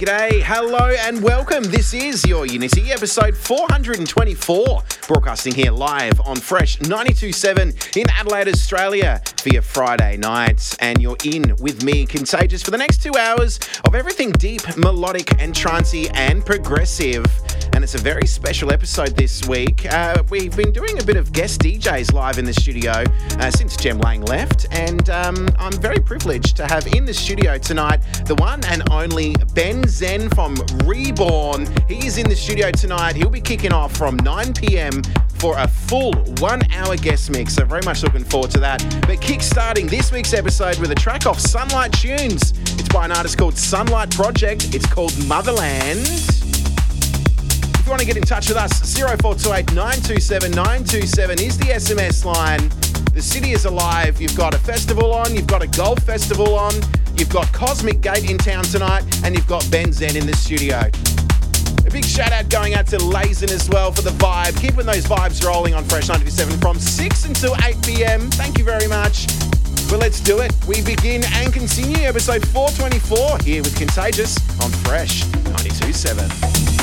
G'day, hello, and welcome. This is your Unity episode 424, broadcasting here live on Fresh 92.7 in Adelaide, Australia for your Friday nights. And you're in with me, Contagious, for the next two hours of everything deep, melodic, and trancey and progressive and it's a very special episode this week. Uh, we've been doing a bit of guest DJs live in the studio uh, since Jem Lang left, and um, I'm very privileged to have in the studio tonight the one and only Ben Zen from Reborn. He is in the studio tonight. He'll be kicking off from 9 p.m. for a full one hour guest mix. So, very much looking forward to that. But kick starting this week's episode with a track off Sunlight Tunes. It's by an artist called Sunlight Project. It's called Motherland you want to get in touch with us, 0428 927 927 is the SMS line. The city is alive. You've got a festival on, you've got a golf festival on, you've got Cosmic Gate in town tonight, and you've got Ben Zen in the studio. A big shout out going out to Lazen as well for the vibe. Keeping those vibes rolling on Fresh 97 from 6 until 8 pm. Thank you very much. Well, let's do it. We begin and continue episode 424 here with Contagious on Fresh 927.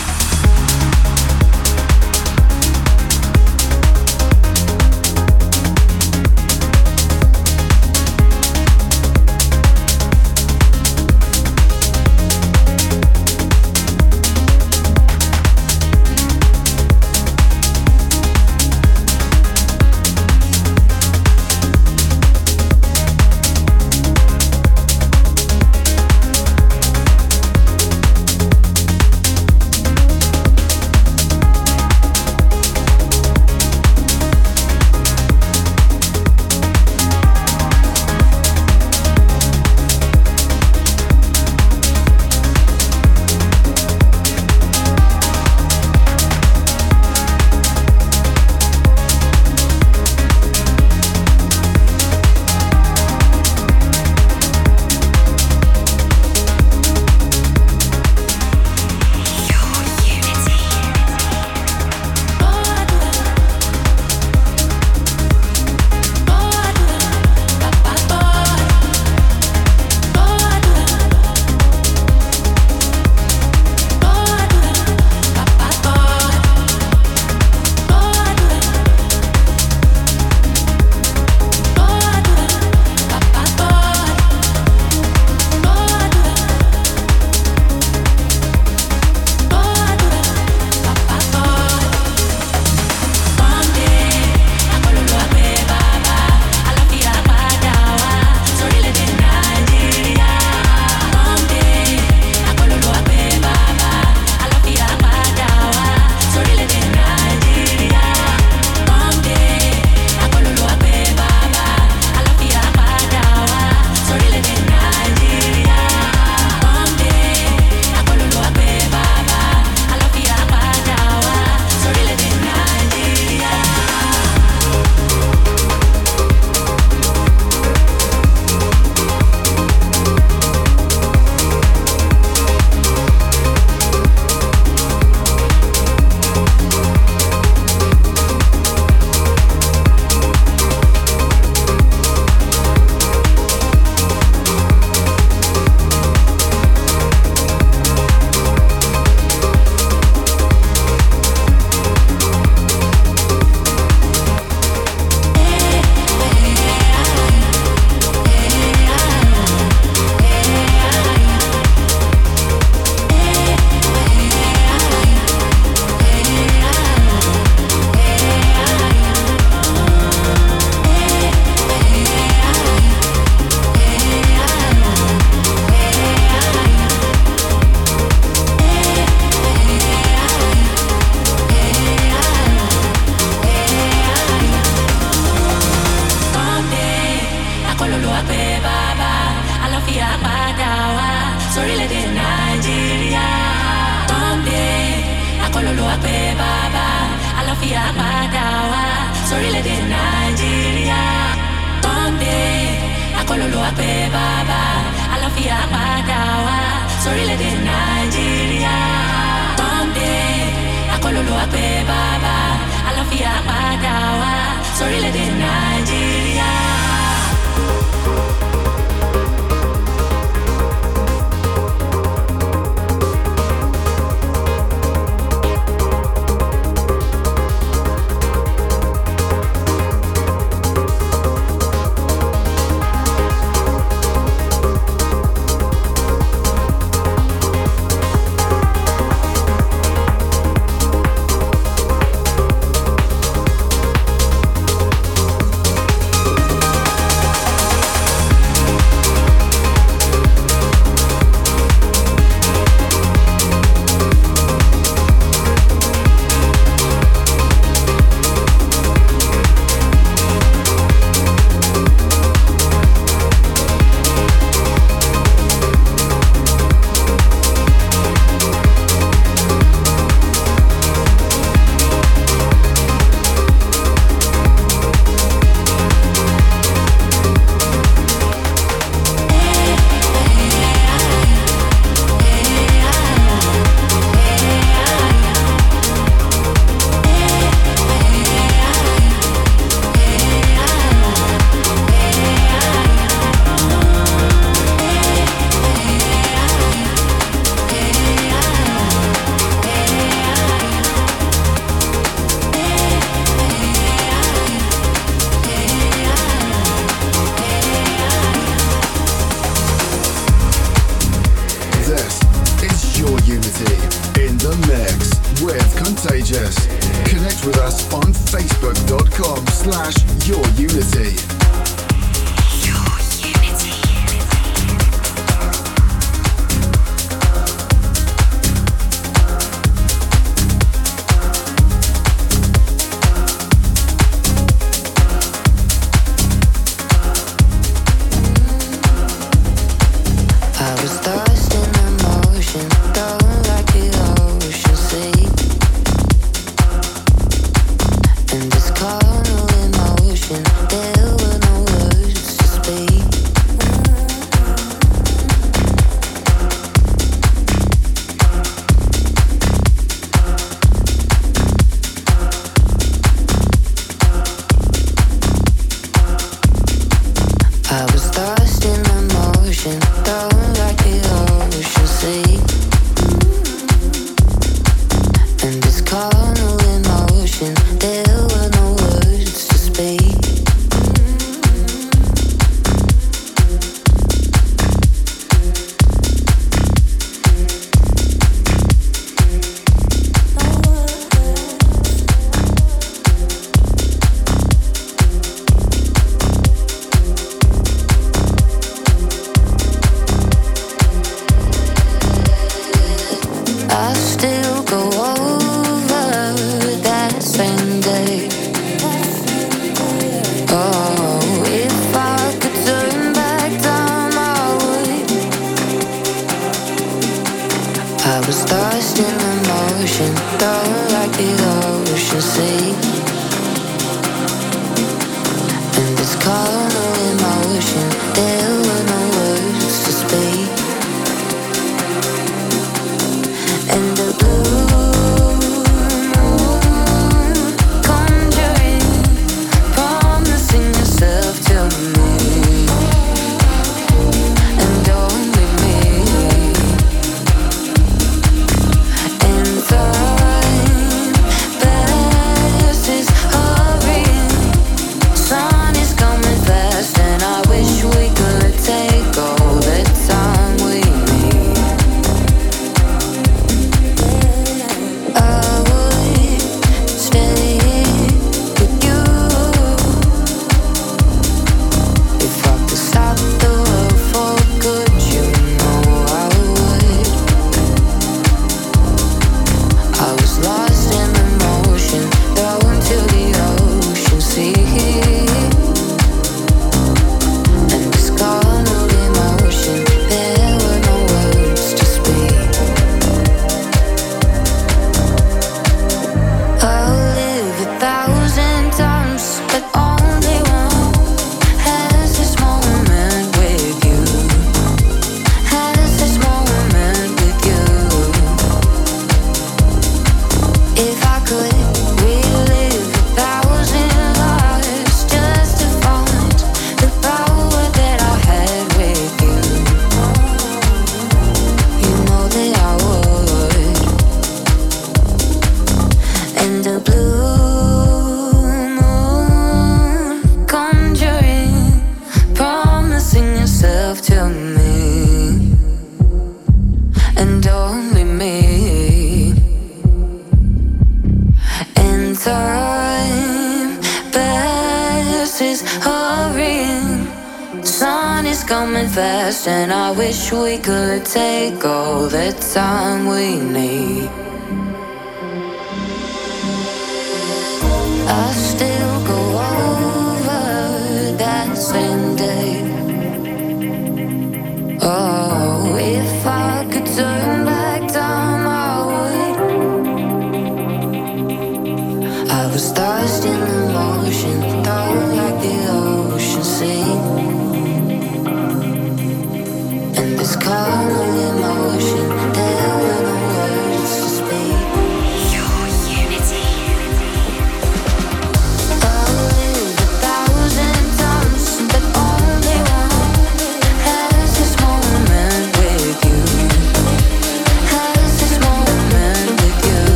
I still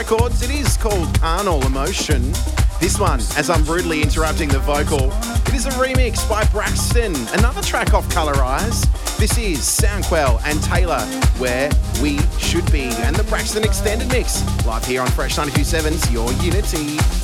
Records. It is called Carnal Emotion. This one, as I'm rudely interrupting the vocal, it is a remix by Braxton, another track off Colorize. This is Sound Quelle and Tailor, Where We Should Be, and the Braxton Extended Mix, live here on Fresh 927's Your Unity.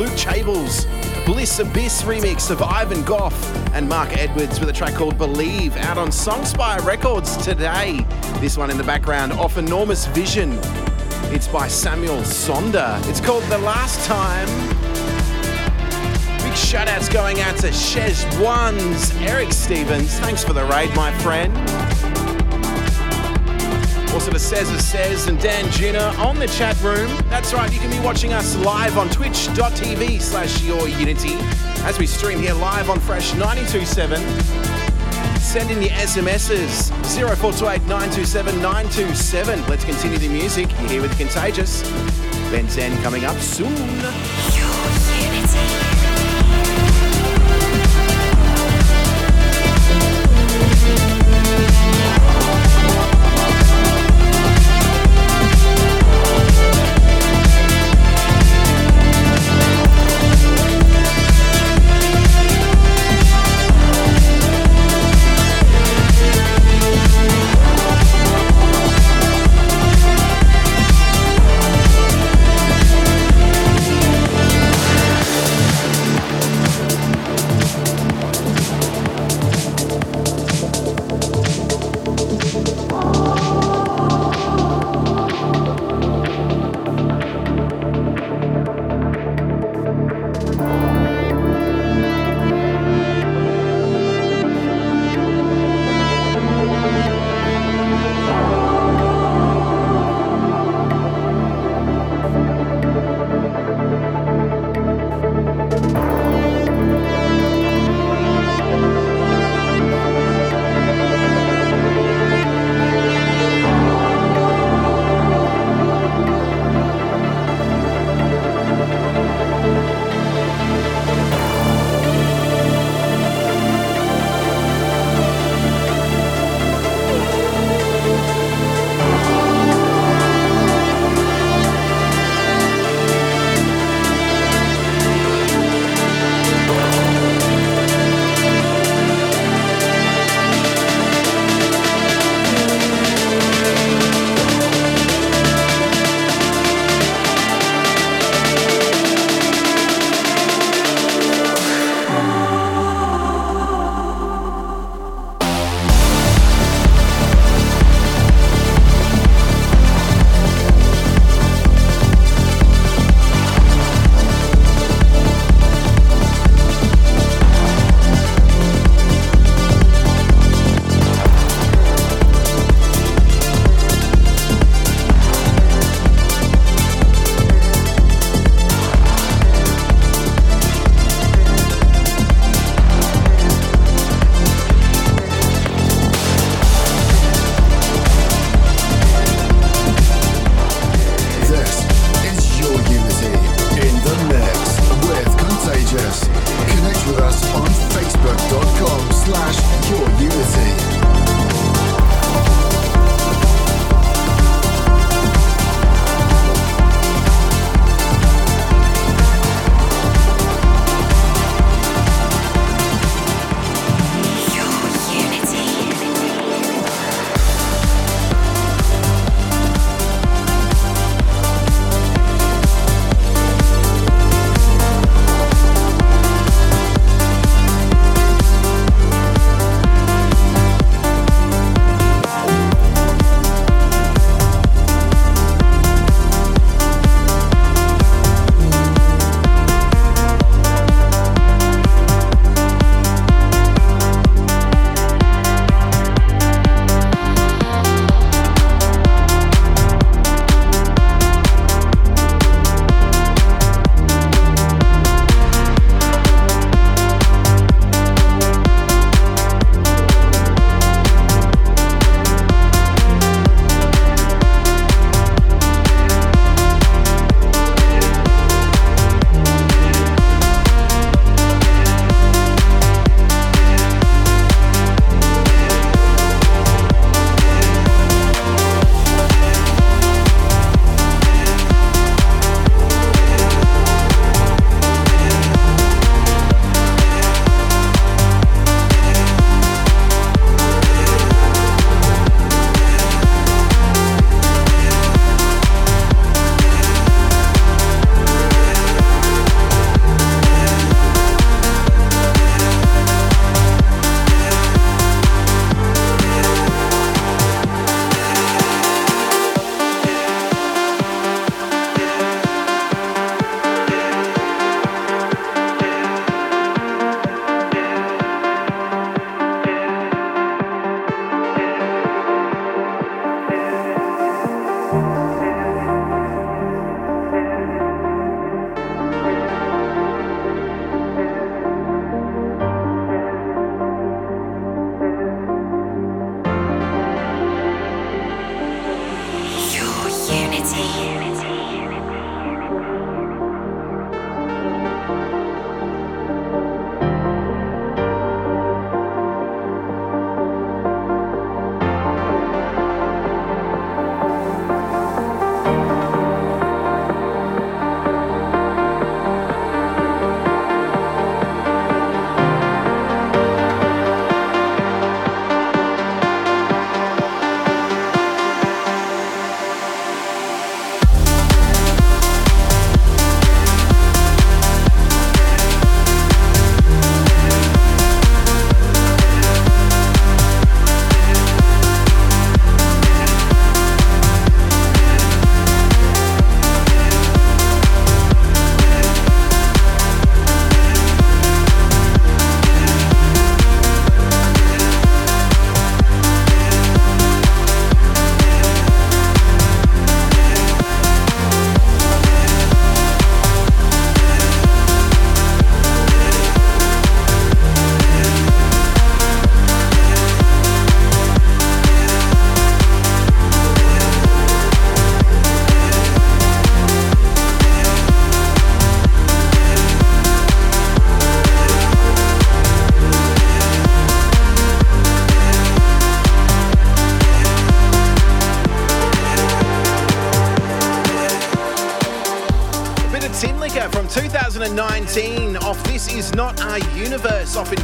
Luke Chable's Bliss Abyss remix of Ivan Gough and Marc Edwards with a track called Believe out on Songspire Records today. This one in the background off Enormous Vision. It's by Samuel Sonder. It's called The Last Time. Big shout outs going out to Shez Ones, Eric Stevens. Thanks for the raid, my friend. To Cesar Says and Dan Gina on the chat room. That's right, you can be watching us live on twitch.tv slash your unity as we stream here live on Fresh 927. Send in your SMSs 0428 927 927. Let's continue the music. You're here with Contagious. Ben Zen coming up soon.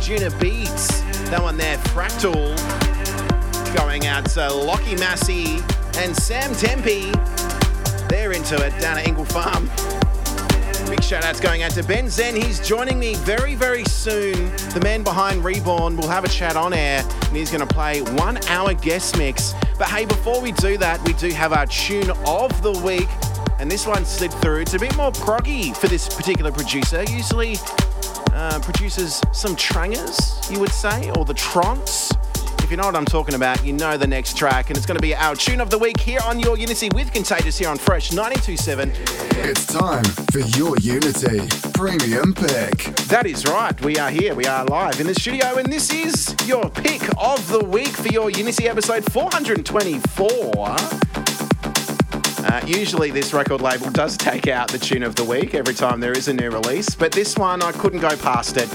Anjunabeats. That one there, Fractal. Going out to Lockie Massey and Sam Tempe. They're into it down at Ingle Farm. Big shout outs going out to Ben Zen. He's joining me very, very soon. The man behind Reborn will have a chat on air and he's going to play one hour guest mix. But hey, before we do that, we do have our tune of the week. And this one slid through. It's a bit more proggy for this particular producer. Usually produces some trangers, you would say, or the trance. If you know what I'm talking about, you know the next track. And it's going to be our tune of the week here on Your Unity with Contagious here on Fresh 927. It's time for your Unity Premium Pick. That is right. We are here. We are live in the studio, and this is your pick of the week for your Unity episode 424. Uh, usually, this record label does take out the tune of the week every time there is a new release, but this one I couldn't go past it.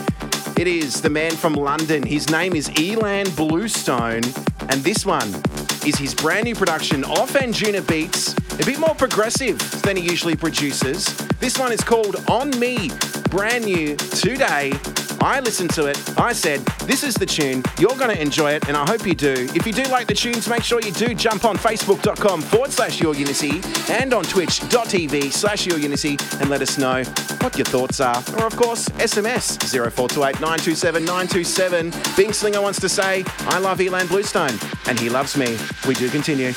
It is the man from London. His name is ilan Bluestone, and this one is his brand new production off Anjuna Beats, a bit more progressive than he usually produces. This one is called On Me, brand new today. I listened to it. I said, This is the tune. You're going to enjoy it, and I hope you do. If you do like the tunes, make sure you do jump on facebook.com forward slash your Unity and on twitch.tv slash your Unity and let us know what your thoughts are. Or, of course, SMS 0428 927 927. Bing Slinger wants to say, I love ilan Bluestone, and he loves me. We do continue.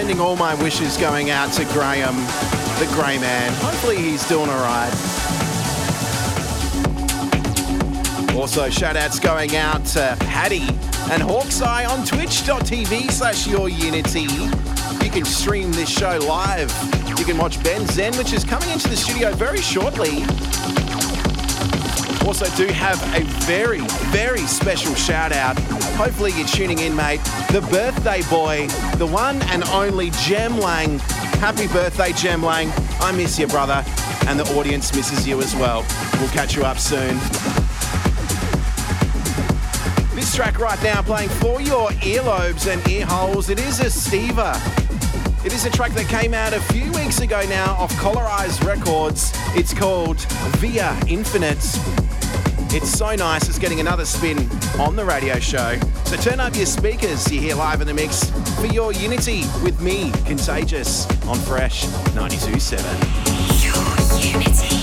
Sending all my wishes going out to Graham, the grey man. Hopefully, he's doing all right. Also, shout outs going out to Paddy and Hawkeye on twitch.tv slash your unity. You can stream this show live. You can watch Ben Zen, which is coming into the studio very shortly. Also, do have a very, very special shout out. Hopefully, you're tuning in, mate. The birthday boy, the one and only Jem Lang. Happy birthday, Jem Lang. I miss you, brother. And the audience misses you as well. We'll catch you up soon. This track right now playing for your earlobes and ear holes. It is a Estiva. It is a track that came out a few weeks ago now off Colorize Records. It's called Via Infinite. It's so nice, it's getting another spin on the radio show. So turn up your speakers, you're here live in the mix for your Unity with me, Contagious, on Fresh 92.7. Your unity.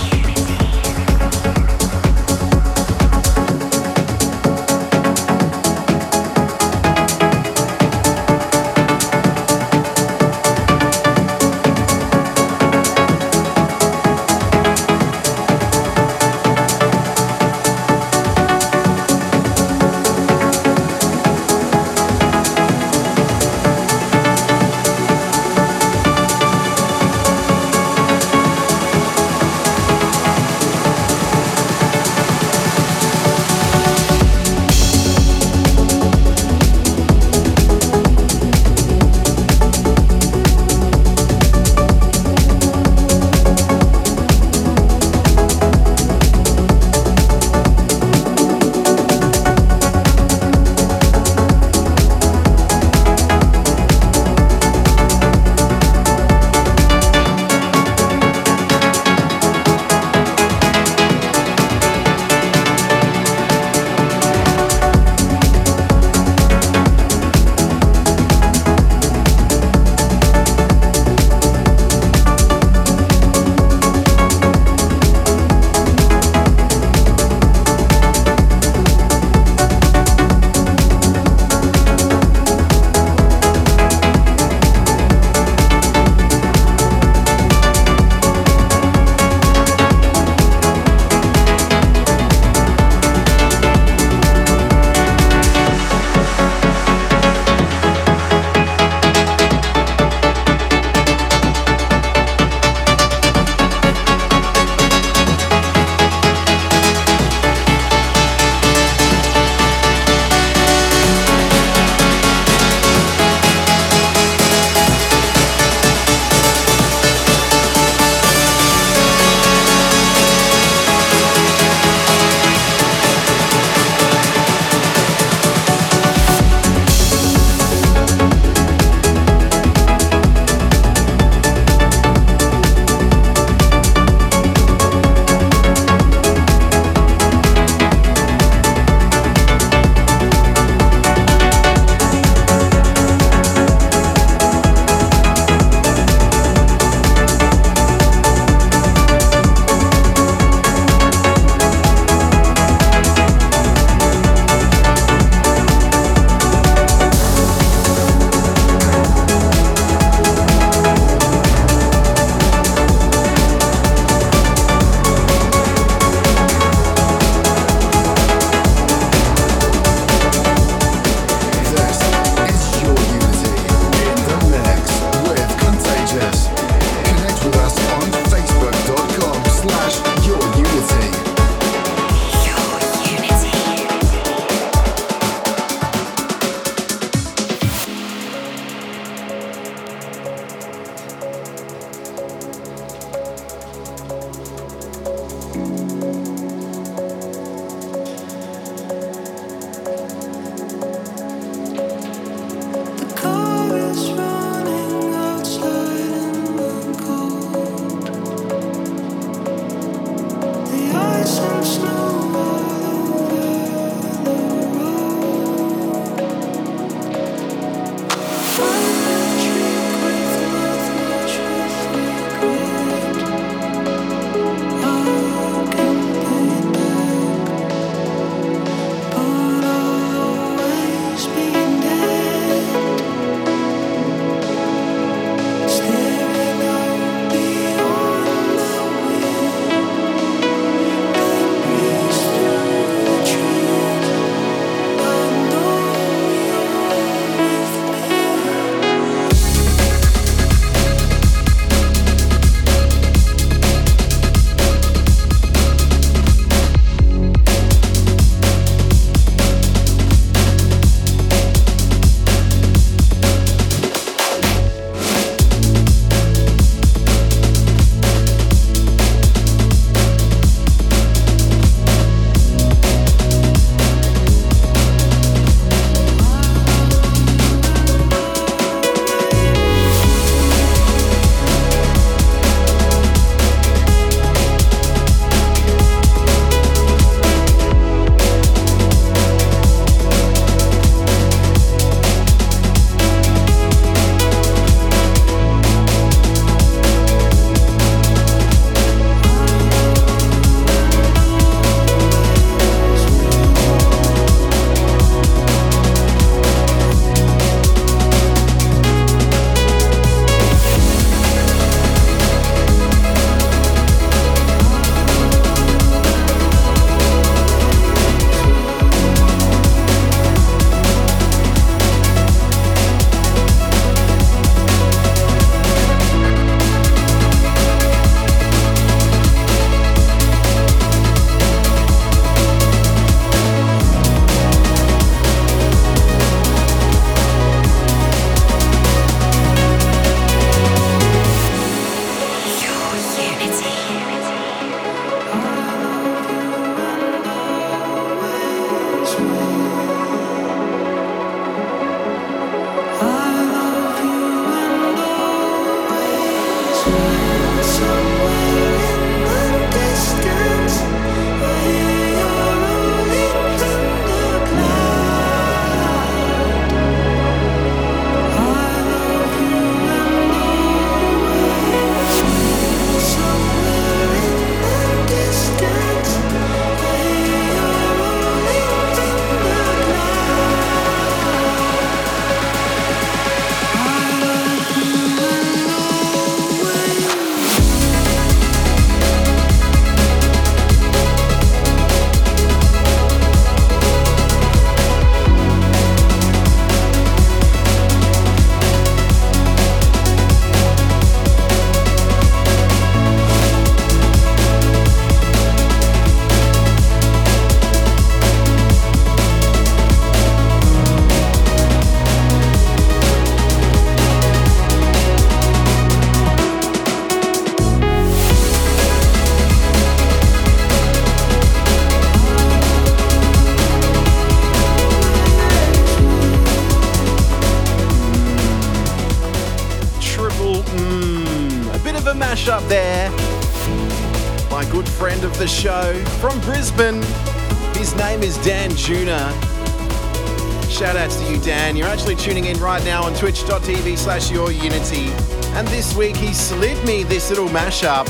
Slash your unity. And this week he slid me this little mashup.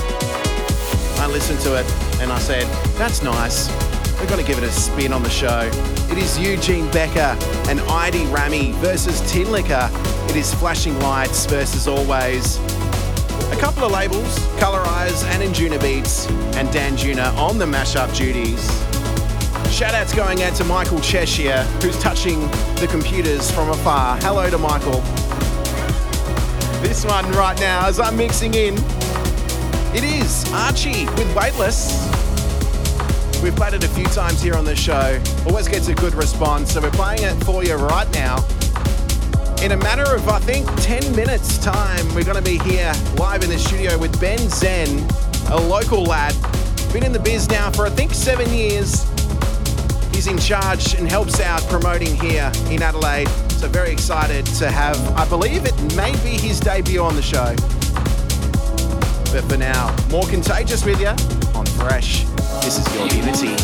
I listened to it and I said, that's nice. We're going to give it a spin on the show. It is Eugene Becker and Idy Ramy versus Tinlicker. It is Flashing Lights versus Always. A couple of labels, Colorize and Anjunabeats, and Danjuna on the mashup duties. Shout outs going out to Michael Cheshire, who's touching the computers from afar. Hello to Michael. This one right now, as I'm mixing in, it is Artche with Weightless. We've played it a few times here on the show. Always gets a good response, so we're playing it for you right now. In a matter of, I think, 10 minutes' time, we're going to be here live in the studio with Ben Zen, a local lad. Been in the biz now for, I think, seven years. He's in charge and helps out promoting here in Adelaide. So, very excited to have, I believe it may be his debut on the show. But for now, more contagious with you on Fresh. This is your Unity.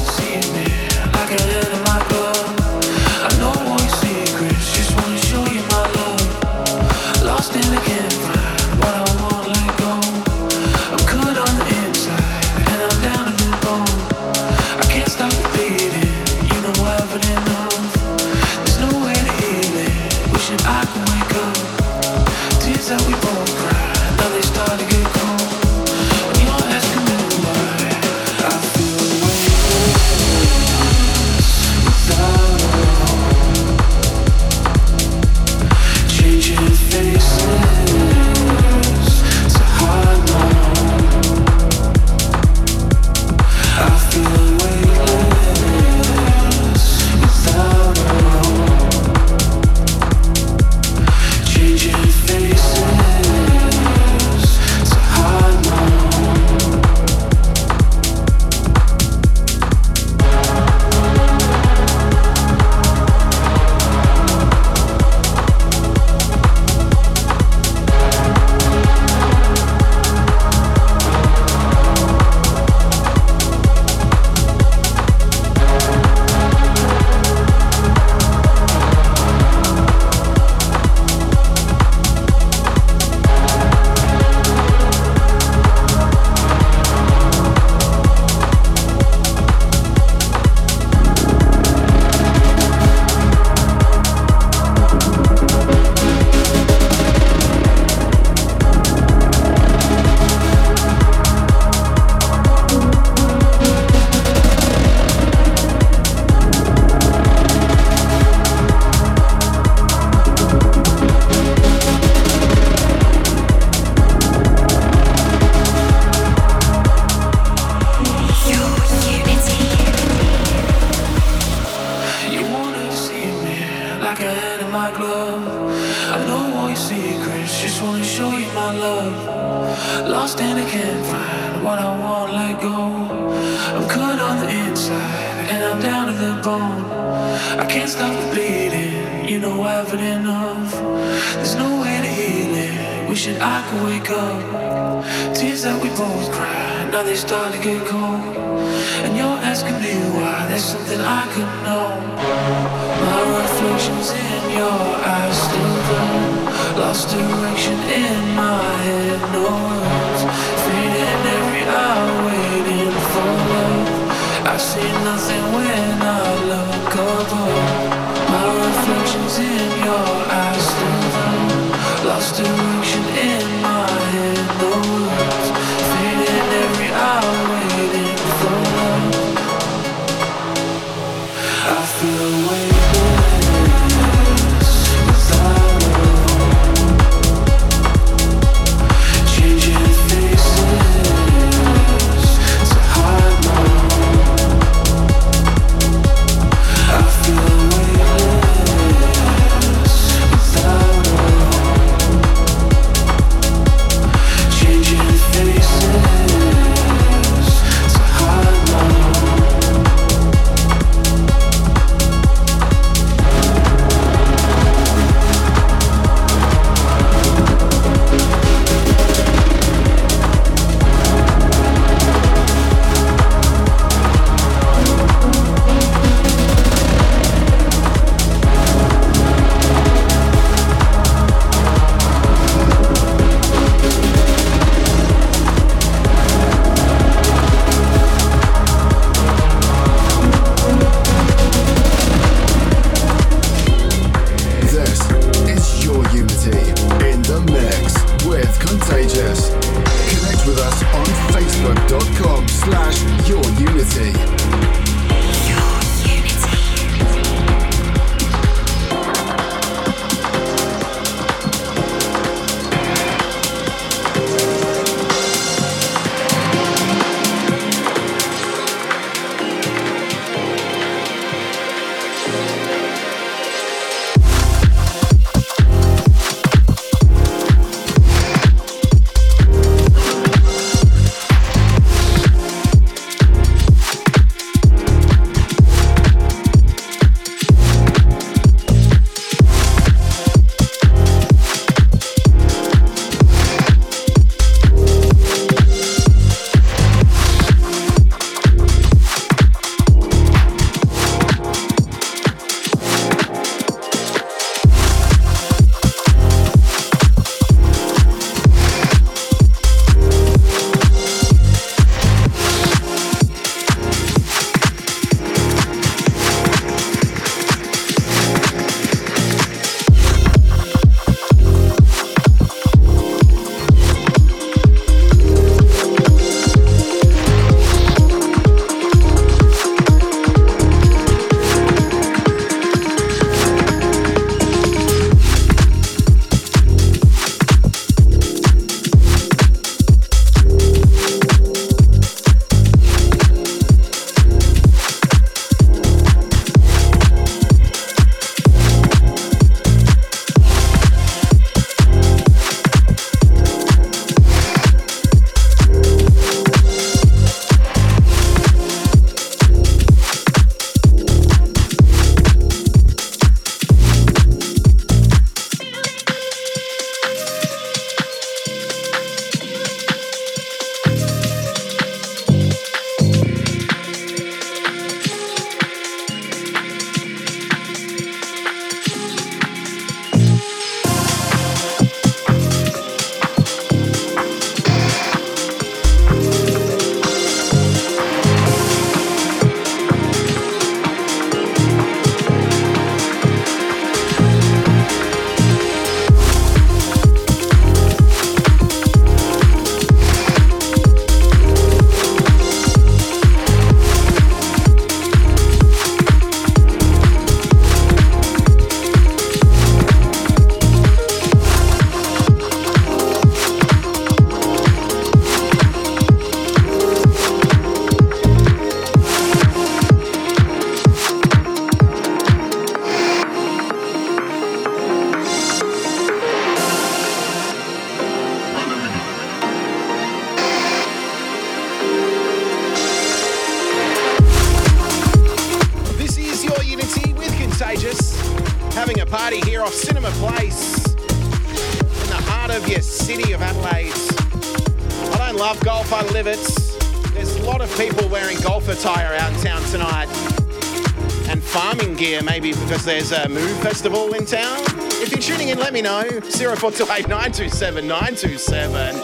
0428 927 927.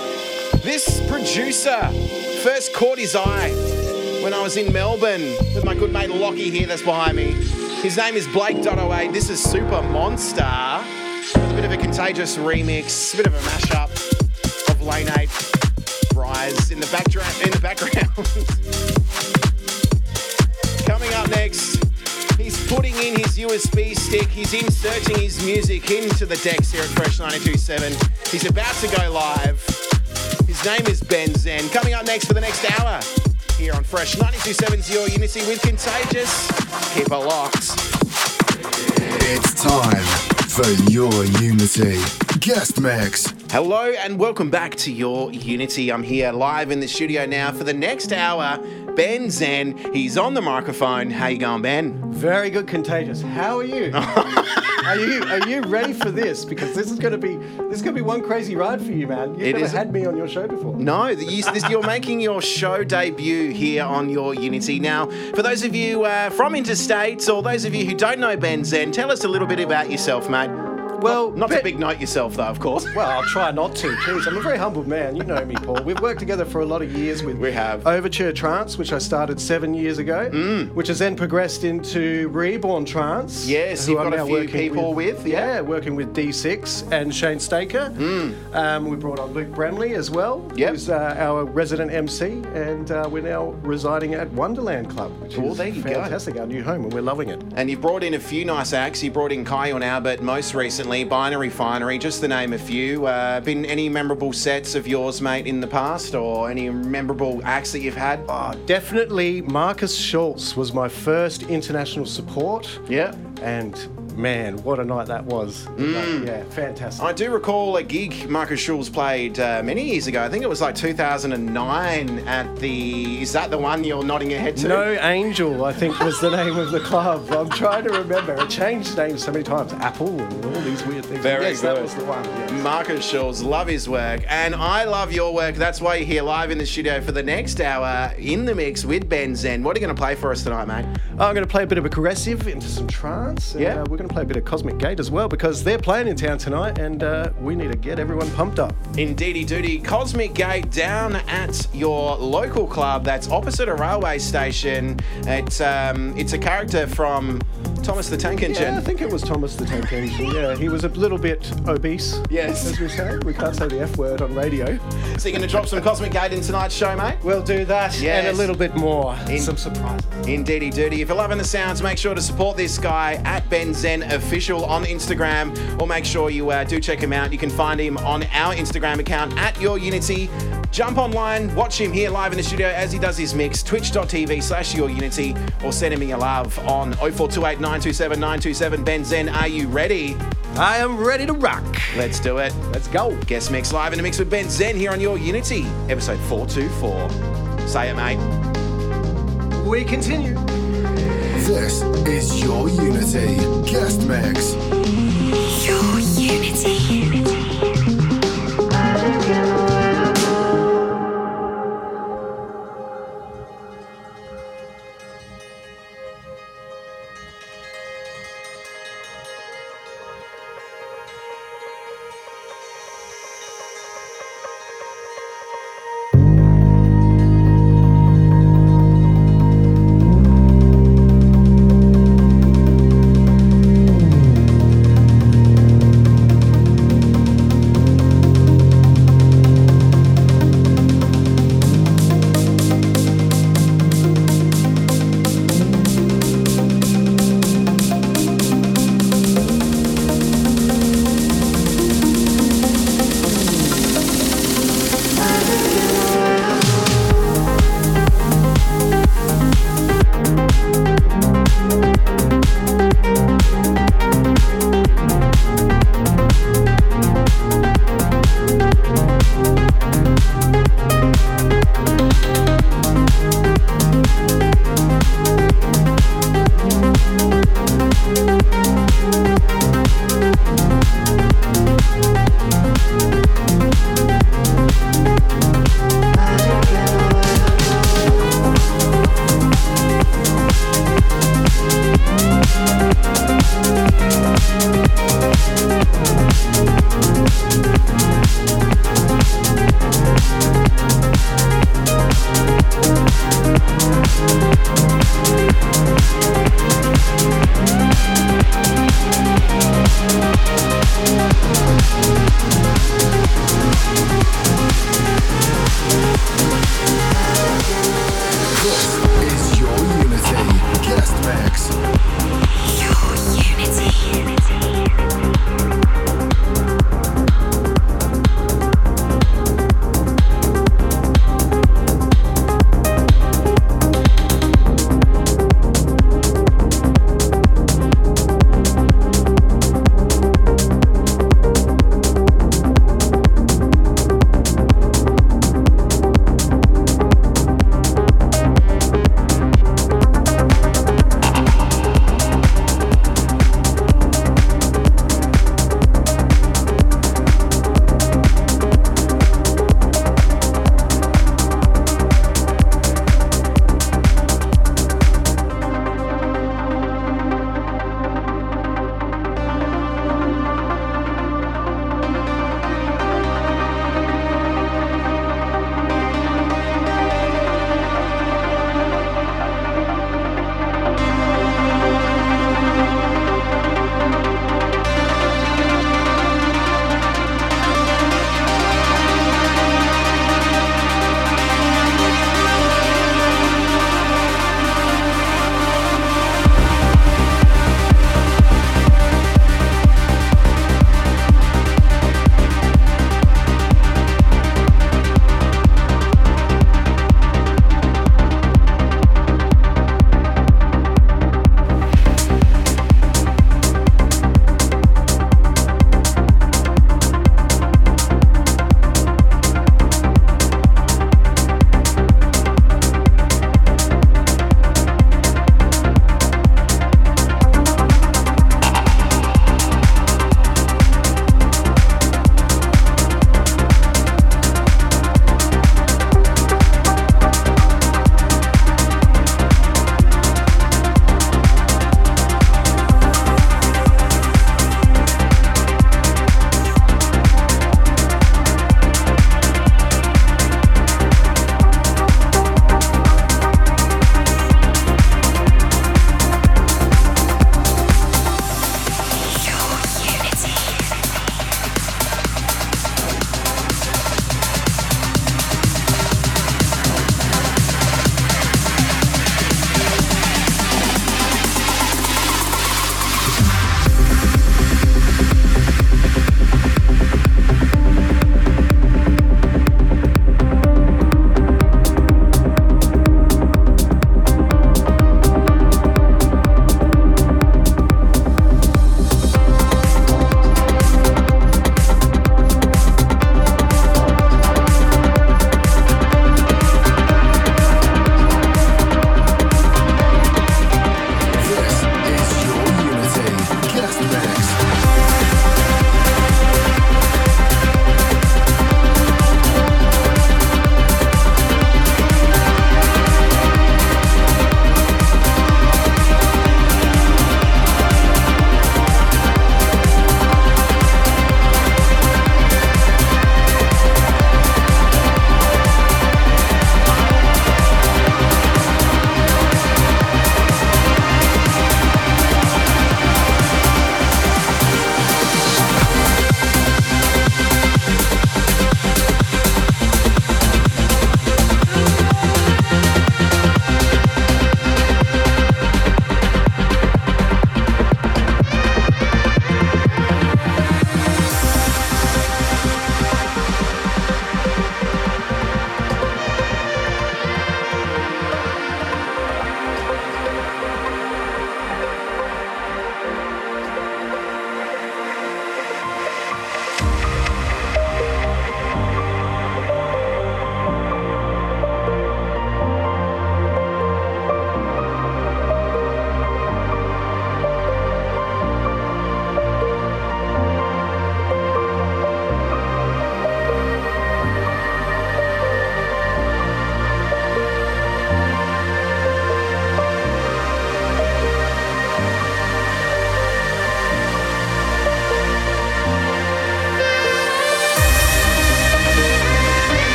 This producer first caught his eye when I was in Melbourne with my good mate Lockie here that's behind me. His name is Blake.08. This is Supermonster. A bit of a contagious remix, a bit of a mashup of Lane 8 Rise in the. In the background. putting in his USB stick. He's inserting his music into the decks here at Fresh 92.7. He's about to go live. His name is Ben Zen. Coming up next for the next hour here on Fresh 92.7's Your Unity with Contagious. Keep it locked. It's time for your Unity guest mix. Hello and welcome back to Your Unity. I'm here live in the studio now for the next hour. Ben Zen, he's on the microphone. How you going, Ben? Very good, contagious. How are you? are you are you ready for this? Because this is going to be this is going to be one crazy ride for you, man. You've It never is. had me on your show before. No, you, this, you're making your show debut here on Your Unity. Now, for those of you uh, from interstate or those of you who don't know Ben Zen, tell us a little bit about yourself, mate. Well, Not to bet- big night yourself, though, of course. Well, I'll try not to. Please, I'm a very humble man. You know me, Paul. We've worked together for a lot of years with We have. Overture Trance, which I started seven years ago, which has then progressed into Reborn Trance. Yes, who you've I'm got a few people with, yeah. working with D6 and Shane Staker. Um, we brought on Luke Bramley as well, Yep. who's uh, our resident MC, and uh, we're now residing at Wonderland Club, which Cool, is there you go. fantastic, our new home, and we're loving it. And you've brought in a few nice acts. You brought in Kyle now, but most recently, Binary Finery, just to name a few. Uh, been any memorable sets of yours, mate, in the past, or any memorable acts that you've had? Oh, definitely Markus Schulz was my first international support. Yeah. And man, what a night that was. Like, yeah, fantastic. I do recall a gig Markus Schulz played uh, many years ago. I think it was like 2009 at the. Is that the one you're nodding your head to? no Angel, I think was the name of the club. I'm trying to remember. It changed names so many times. Apple and all these weird things. Very yes, that was the one. yes. Markus Schulz, love his work, and I love your work. That's why you're here live in the studio for the next hour in the mix with Ben Zen. What are you going to play for us tonight, mate? I'm going to play a bit of aggressive into some trance. Yeah. uh, we're going to play a bit of Cosmic Gate as well because they're playing in town tonight and uh, we need to get everyone pumped up. Indeedy duty. Cosmic Gate down at your local club that's opposite a railway station. It's um, it's a character from Thomas the Tank Engine. Yeah, I think it was Thomas the Tank Engine. Yeah, he was a little bit obese. Yes. As we say. We can't say the F word on radio. So you're going to drop some Cosmic Gate in tonight's show, mate? We'll do that and a little bit more. In- Some surprises. Indeedy duty. If you're loving the sounds, make sure to support this guy at Ben Zen Official on Instagram, or make sure you uh, do check him out. You can find him on our Instagram account at Your Unity. Jump online, watch him here live in the studio as he does his mix, twitch.tv slash Your Unity, or send him your love on 0428 927 927. Ben Zen, are you ready? I am ready to rock. Let's do it. Let's go. Guest mix live in the mix with Ben Zen here on Your Unity, episode 424. Say it, mate. We continue. This is Your Unity Guest Mix.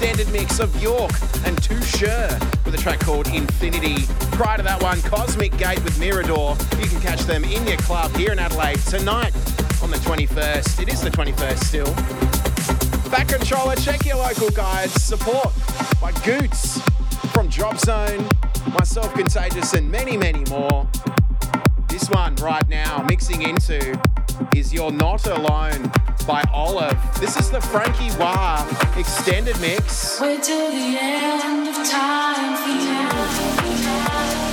Extended mix of York and Taucher with a track called Infinity. Prior to that one, Cosmic Gate with Mirador. You can catch them in your club here in Adelaide tonight on the 21st. It is the 21st still. Back controller, check your local guides. Support by Goots from Drop Zone, myself, Contagious, and many, many more. This one right now, mixing into, is You're Not Alone by Olive. This is the Franky Wah extended mix. Wait till the end of time.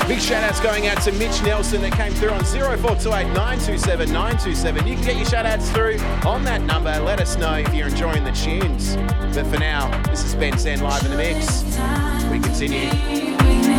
Big shout outs going out to Mitch Nelson that came through on 0428 927 927. You can get your shout outs through on that number. Let us know if you're enjoying the tunes. But for now, this is Ben Zen live in the mix. We continue. Wait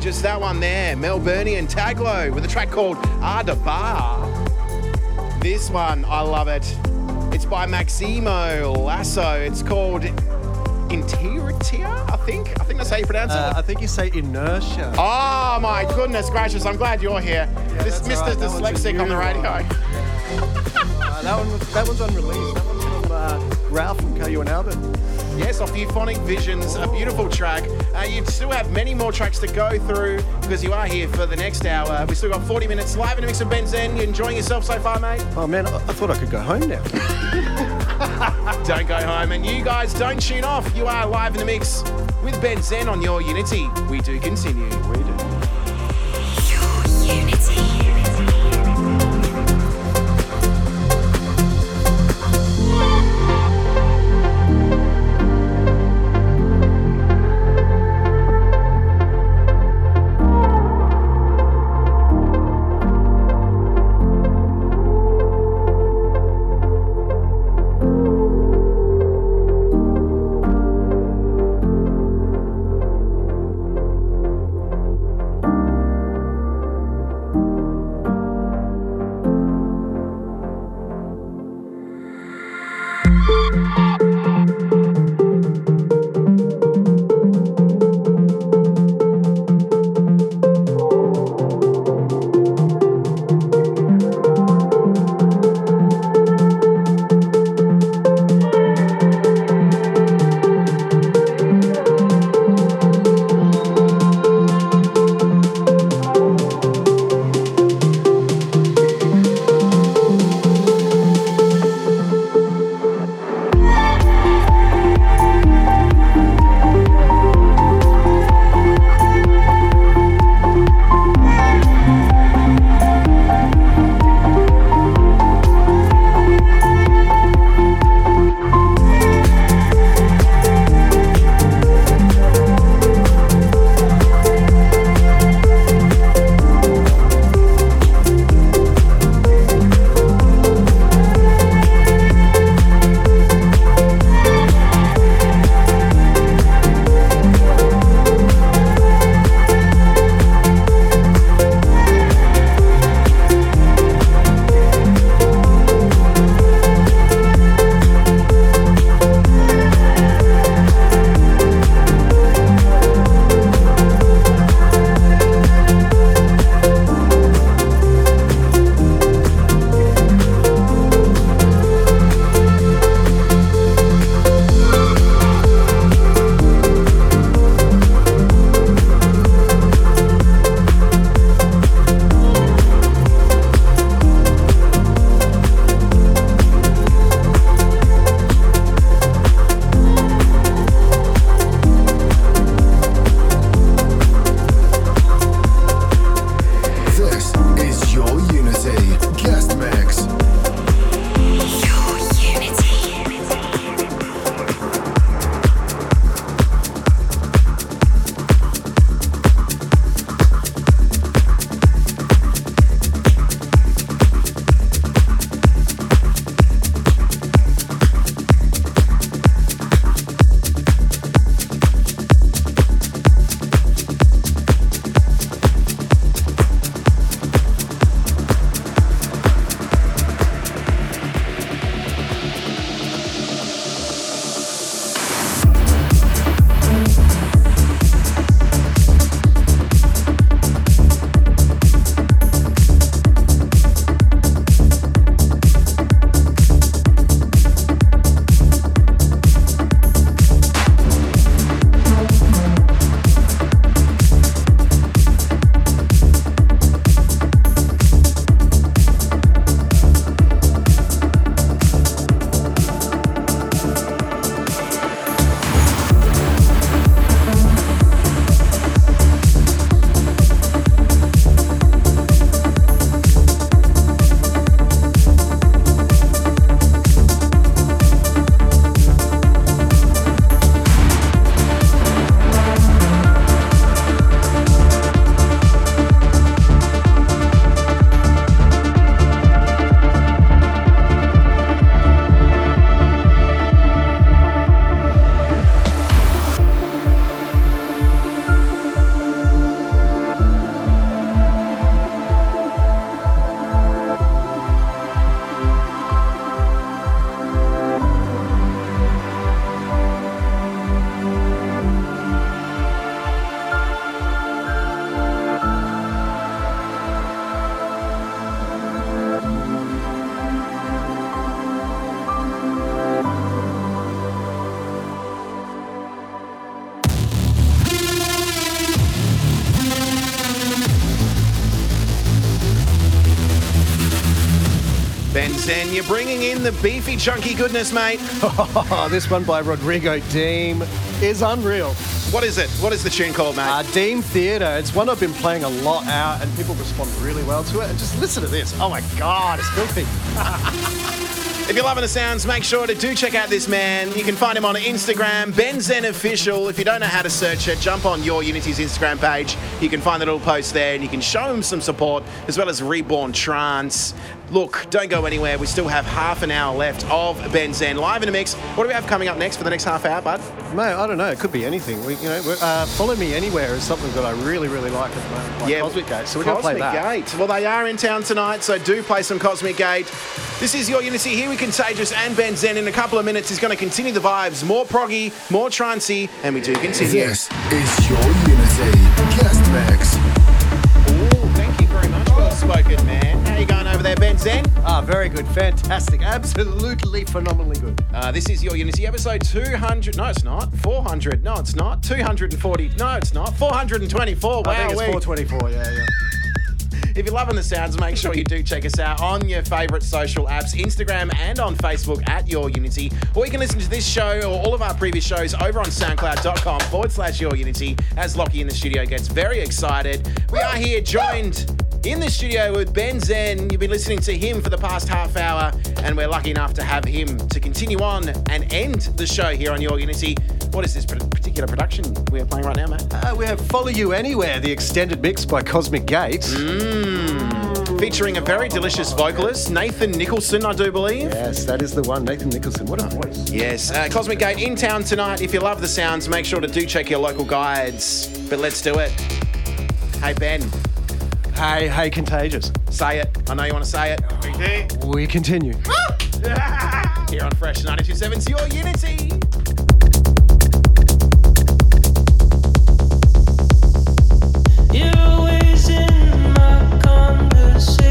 Contagious, that one there, Melburnian Taglo with a track called Arda Bar. This one, I love it. It's by Maximo Lasso. It's called Interitia, I think. I think that's how you pronounce Uh, it. I think you say inertia. Oh my goodness gracious, I'm glad you're here. this Mr. right, that one's a Dyslexic on the radio. Uh, that one, that one's unreleased. That one's from uh, Ralph from KU and Albert. Yes, off Euphonic Visions, a beautiful track. Uh, you still have many more tracks to go through because you are here for the next hour. We've still got 40 minutes live in a mix of Ben Zen. You enjoying yourself so far, mate? Oh man, I, I thought I could go home now. Don't go home. And you guys don't tune off. You are live in the mix with Ben Zen on your Unity. We do continue. Zen, you're bringing in the beefy, chunky goodness, mate. This one by Rodrigo Deem is unreal. What is it? What is the tune called, mate? Uh, Deem Theatre. It's one I've been playing a lot out, and people respond really well to it. And just listen to this. Oh my God, it's filthy. If you're loving the sounds, make sure to do check out this man. You can find him on Instagram, Ben Zen Official. If you don't know how to search it, jump on Your Unity's Instagram page. You can find the little post there and you can show him some support, as well as Reborn Trance. Look, don't go anywhere. We still have half an hour left of Ben Zen live in the mix. What do we have coming up next for the next half hour, bud? Mate, I don't know. It could be anything. We, you know, uh, Follow Me Anywhere is something that I really, really like at the moment. Like Cosmic Gate. So we're going to play Cosmic that. Gate. Well, they are in town tonight, so do play some Cosmic Gate. This is your Unity. Here we Contagious and Ben Zen. In a couple of minutes, he's going to continue the vibes. More proggy, more trancey, and we do continue. This is your Unity guest mix. Ooh, thank you very much, well spoken man. How you going over there, Ben Zen? Ah, very good. Fantastic. Absolutely phenomenally good. Uh, this is your Unity episode 200. No, it's not. 400. No, it's not. 240. No, it's not. 424. Wow. I think it's 424. Yeah, yeah. If you're loving the sounds, make sure you do check us out on your favourite social apps, Instagram and on Facebook at Your Unity. Or you can listen to this show or all of our previous shows over on soundcloud.com forward slash Your Unity as Lockie in the studio gets very excited. We are here joined in the studio with Ben Zen. You've been listening to him for the past half hour, and we're lucky enough to have him to continue on and end the show here on Your Unity. What is this particular production we're playing right now, mate? Uh, we have Follow You Anywhere, the extended mix by Cosmic Gate. Featuring a very delicious vocalist, Nathan Nicholson, I do believe. Yes, that is the one. Nathan Nicholson. What a voice. Yes, uh, Cosmic Gate in town tonight. If you love the sounds, make sure to do check your local guides. But let's do it. Hey Ben, Hey, hey, Contagious. say it. I know you want to say it. We continue. Here on Fresh 927's Your Unity. Conversation.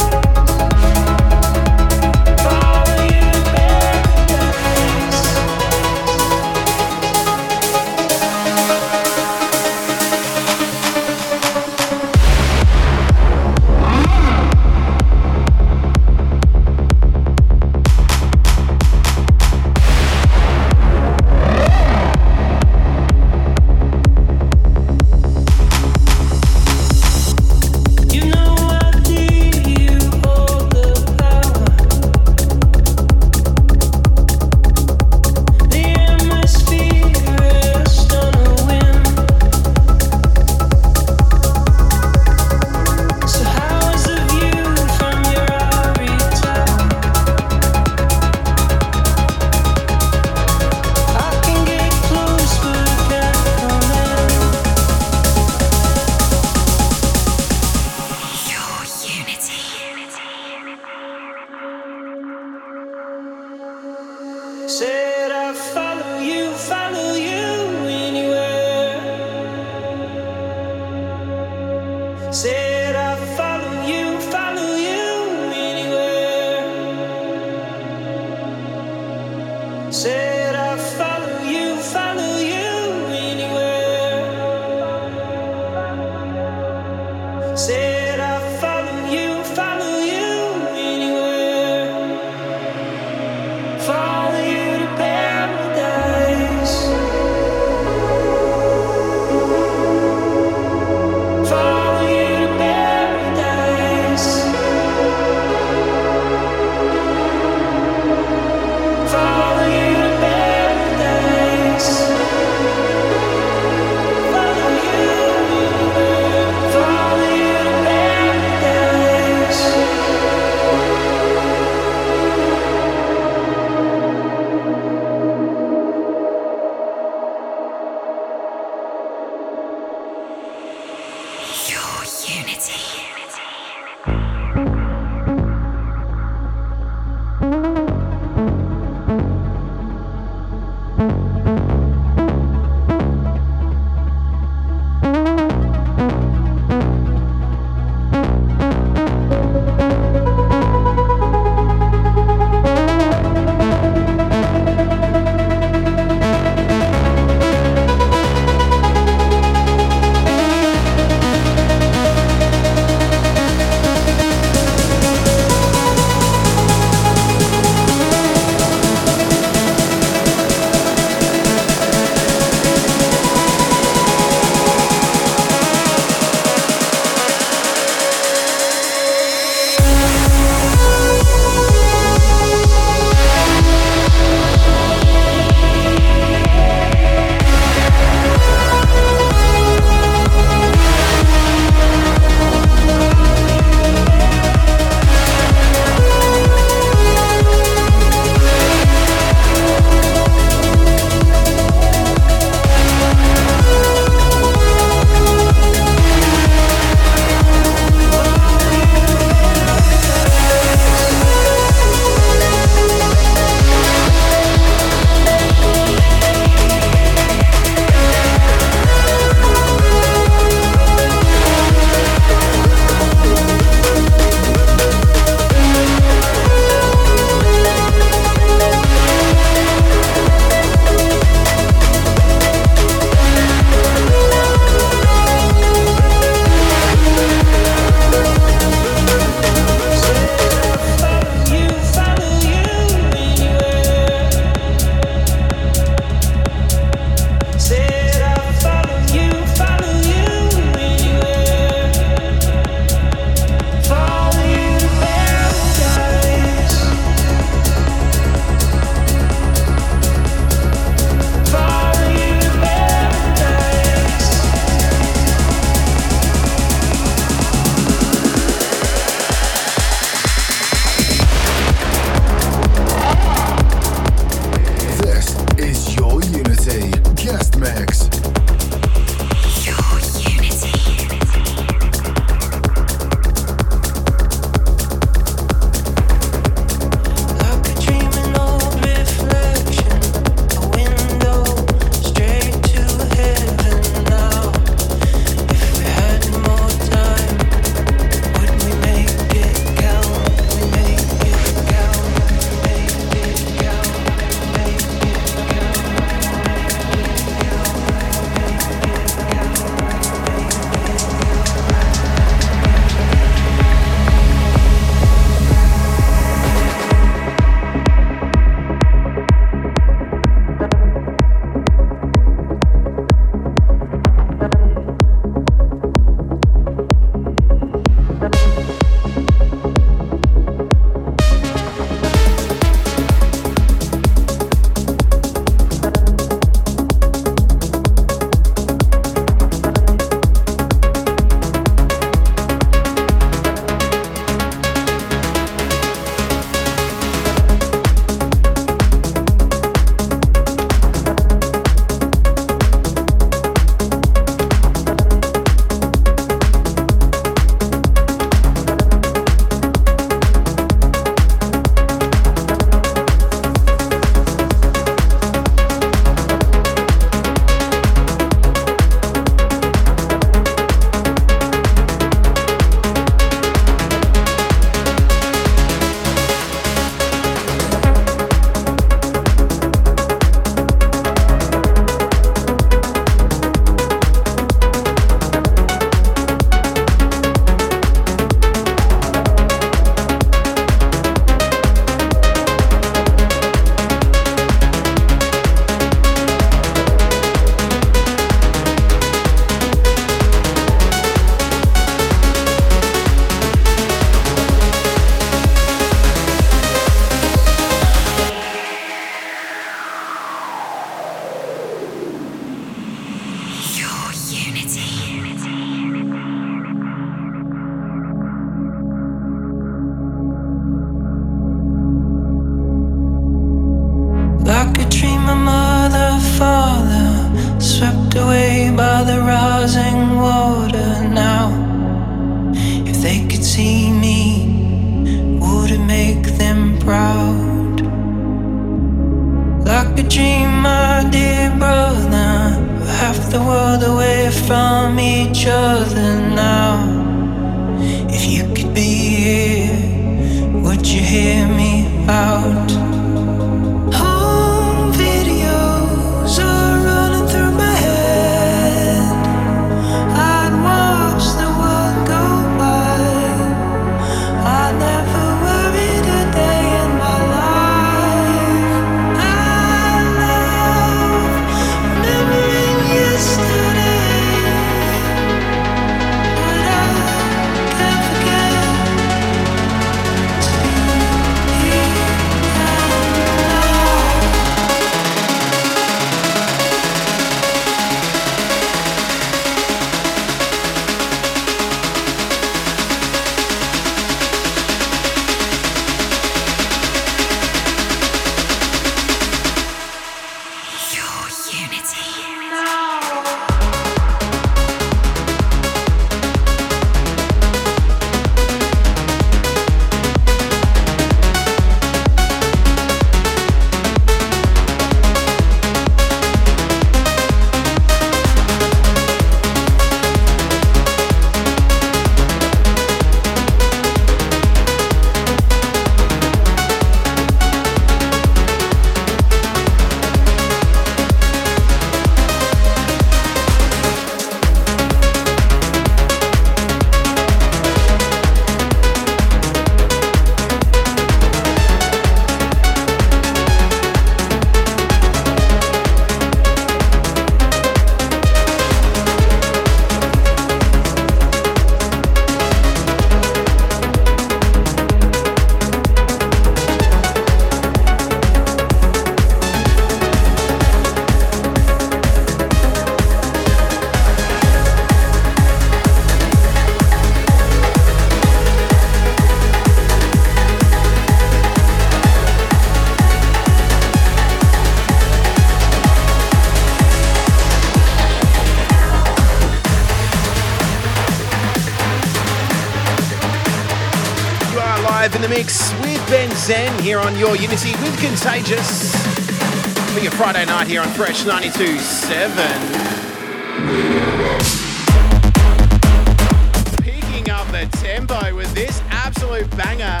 For your Friday night here on Fresh 92.7. Picking up the tempo with this absolute banger,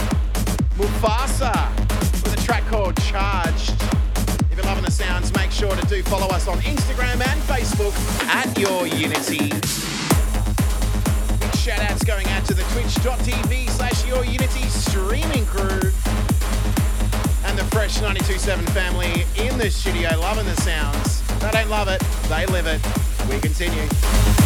Mufasa, with a track called Charged. If you're loving the sounds, make sure to do follow us on Instagram and Facebook at Your Unity. family in the studio, loving the sounds. They don't love it, they live it. We continue.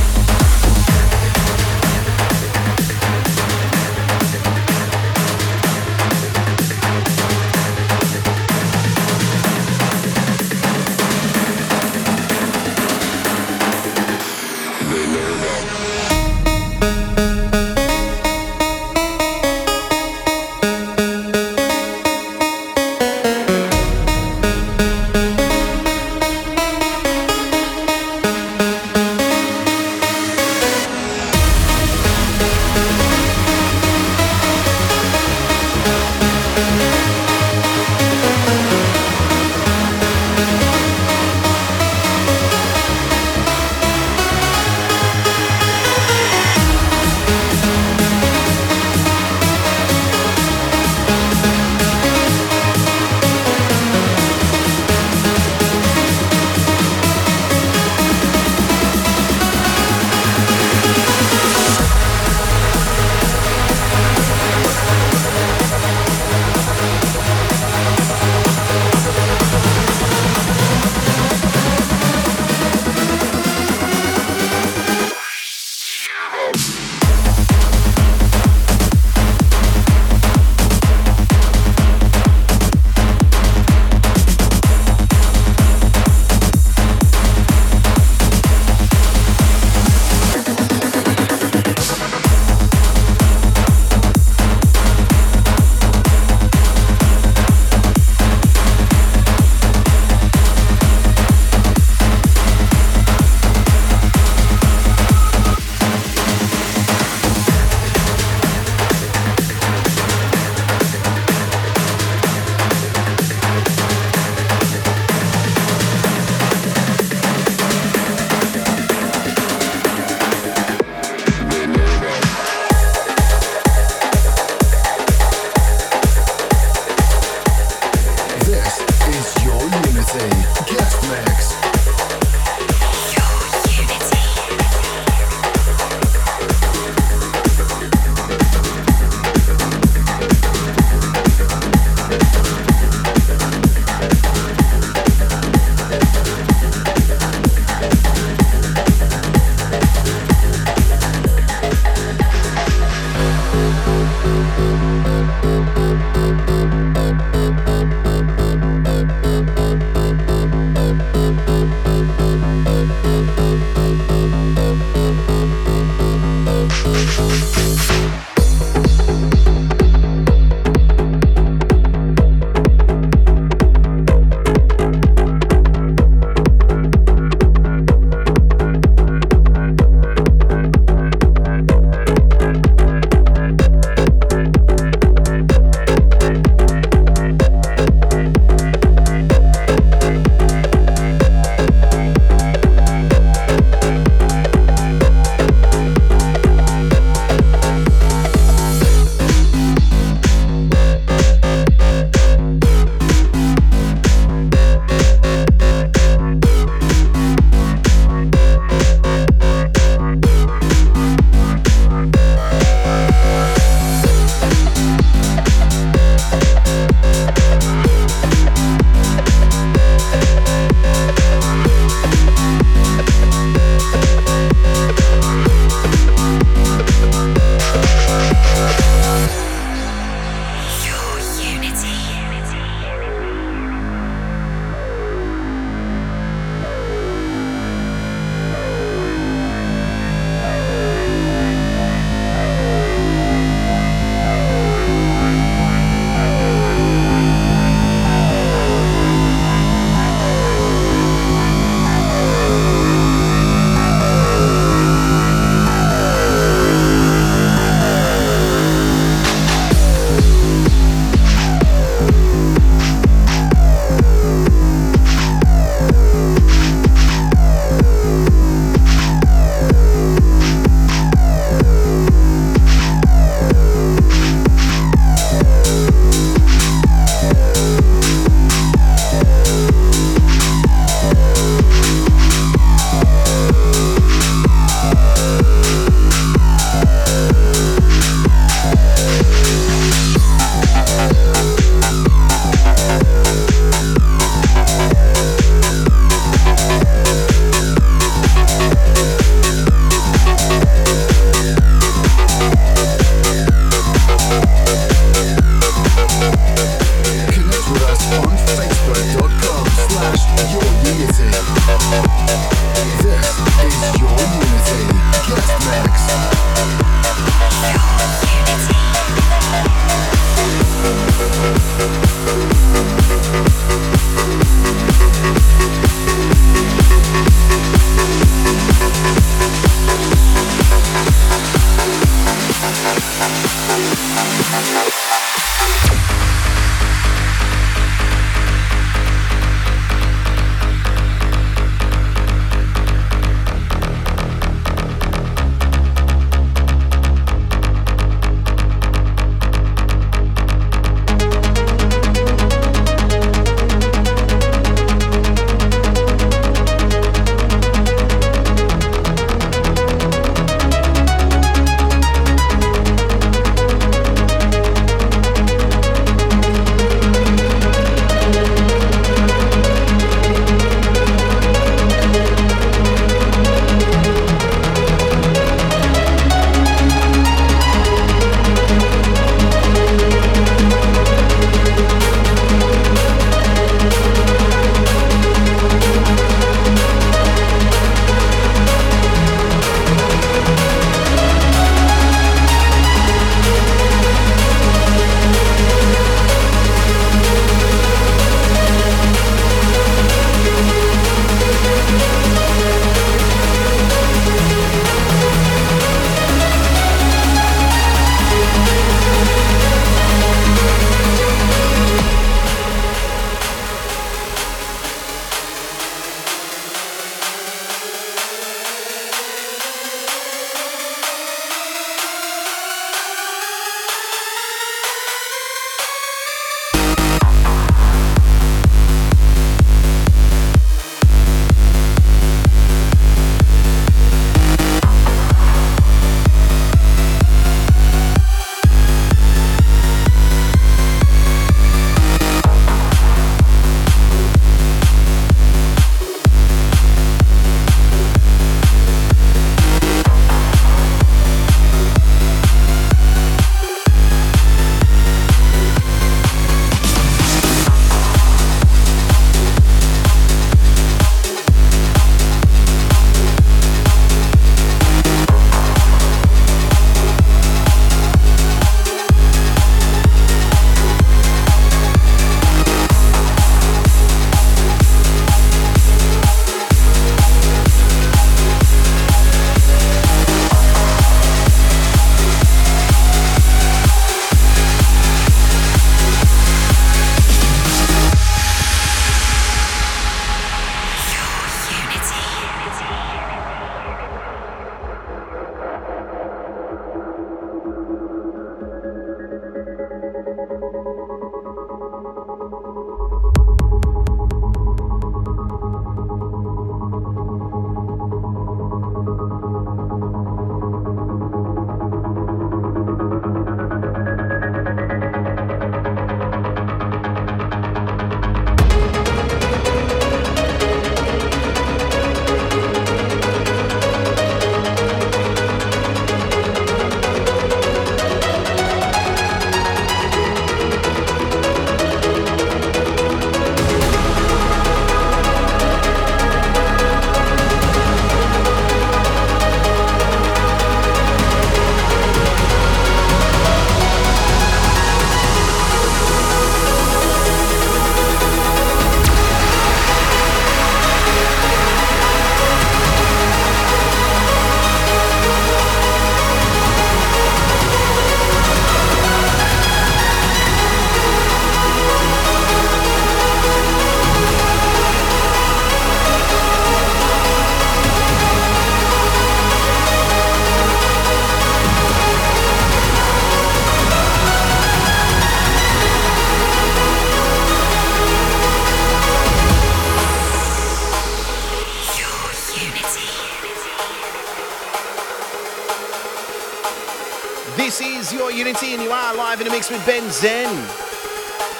Ben Zen.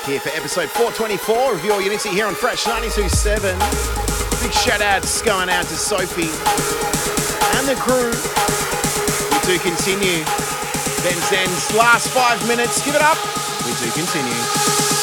Here for episode 424 of Your Unity here on Fresh 927. Big shout outs going out to Sophie and the crew. We do continue. Ben Zen's last five minutes. Give it up. We do continue.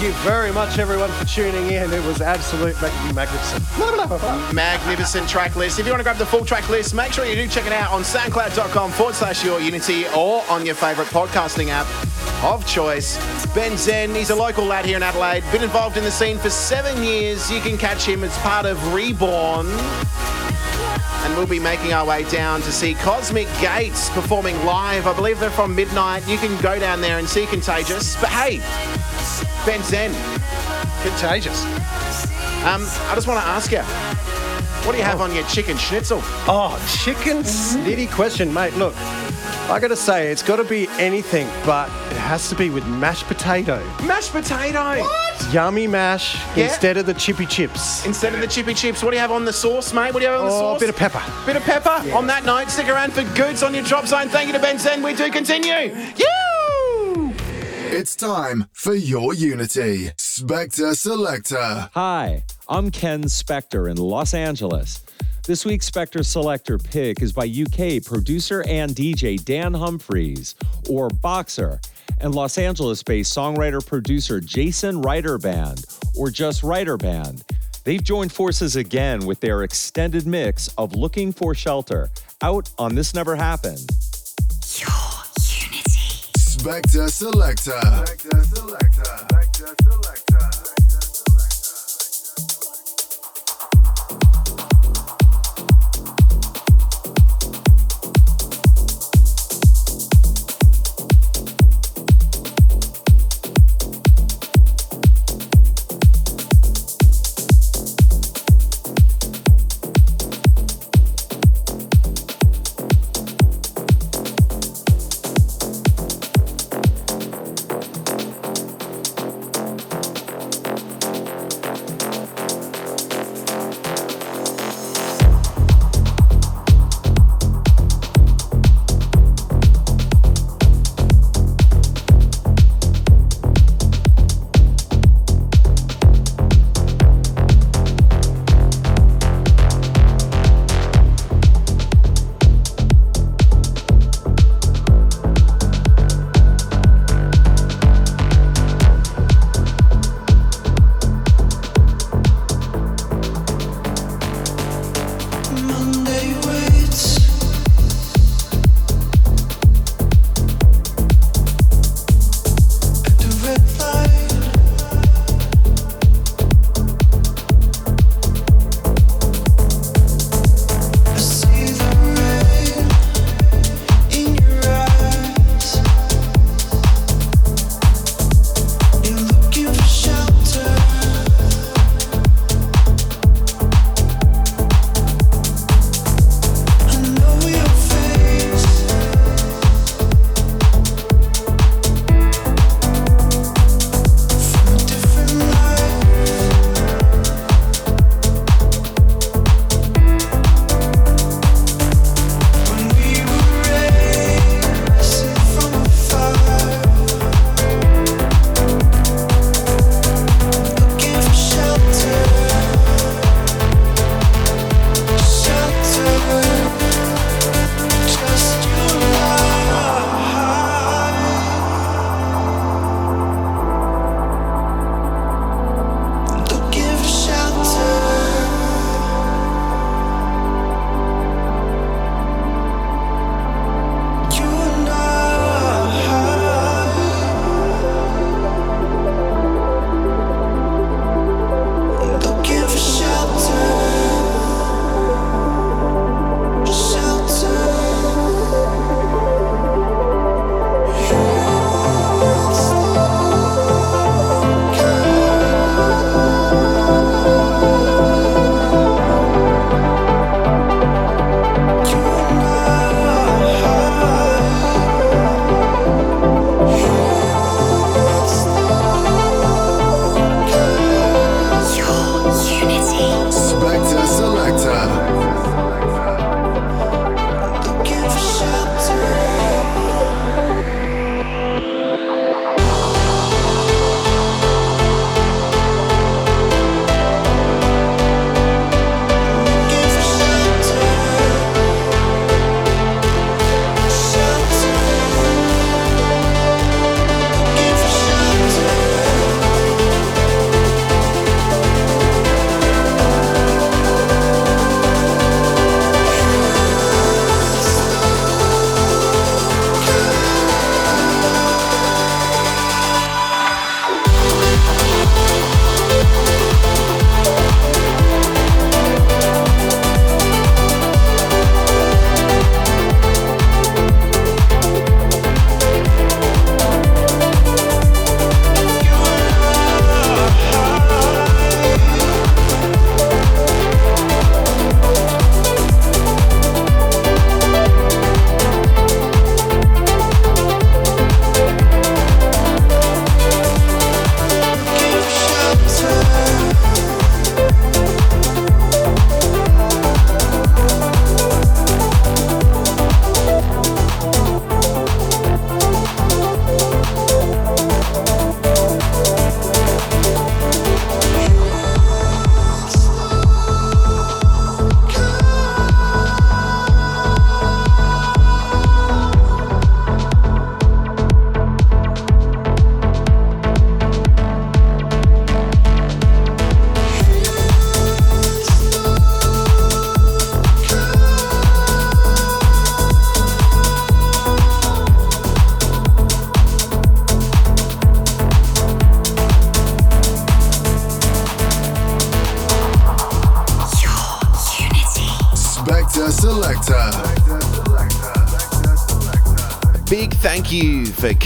Thank you very much, everyone, for tuning in. It was absolute mag- magnificent. Magnificent track list. If you want to grab the full track list, make sure you do check it out on soundcloud.com forward slash your unity or on your favourite podcasting app of choice. Ben Zen, he's a local lad here in Adelaide, been involved in the scene for seven years. You can catch him as part of Reborn. And we'll be making our way down to see Cosmic Gates performing live. I believe they're from midnight. You can go down there and see Contagious. But hey, Ben Zen, Contagious. um, I just want to ask you, what do you have on your chicken schnitzel? Oh, chicken snitty question, mate. Look, I gotta say, it's gotta be anything, but it has to be with mashed potato. Mashed potato. What? Yummy mash Yeah. instead of the chippy chips. Instead of the chippy chips, what do you have on the sauce, mate? What do you have on the Oh, sauce? a bit of pepper. Bit of pepper. On that note, stick around for goods on your drop zone. Thank you to Ben Zen. We do continue. You. It's time for your Unity. Spectre Selector. Hi, I'm Ken Spectre in Los Angeles. This week's Spectre Selector pick is by UK producer and DJ Dan Humphreys, or Boxer, and Los Angeles based songwriter producer Jason Ryder Band, or just Ryder Band. They've joined forces again with their extended mix of Looking for Shelter, out on This Never Happened. Spectre Selector. Spectre Selector. Spectre Selector.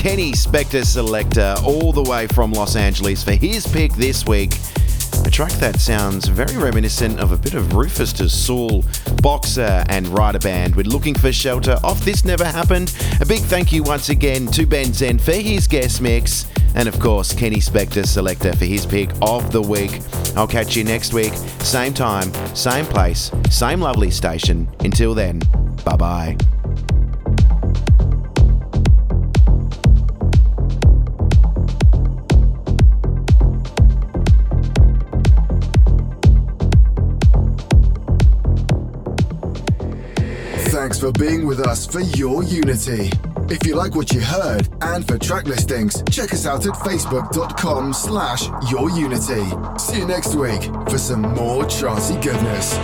Kenny Spector Selector, all the way from Los Angeles, for his pick this week. A track that sounds very reminiscent of a bit of Rüfüs Du Sol, Boxer, and Ryder Band. We're looking for shelter off This Never Happened. A big thank you once again to Ben Zen for his guest mix. And of course, Kenny Spector Selector for his pick of the week. I'll catch you next week, same time, same place, same lovely station. Until then, bye bye. Thanks for being with us for your Unity. If you like what you heard and for track listings, check us out at facebook.com slash your Unity. See you next week for some more charty goodness.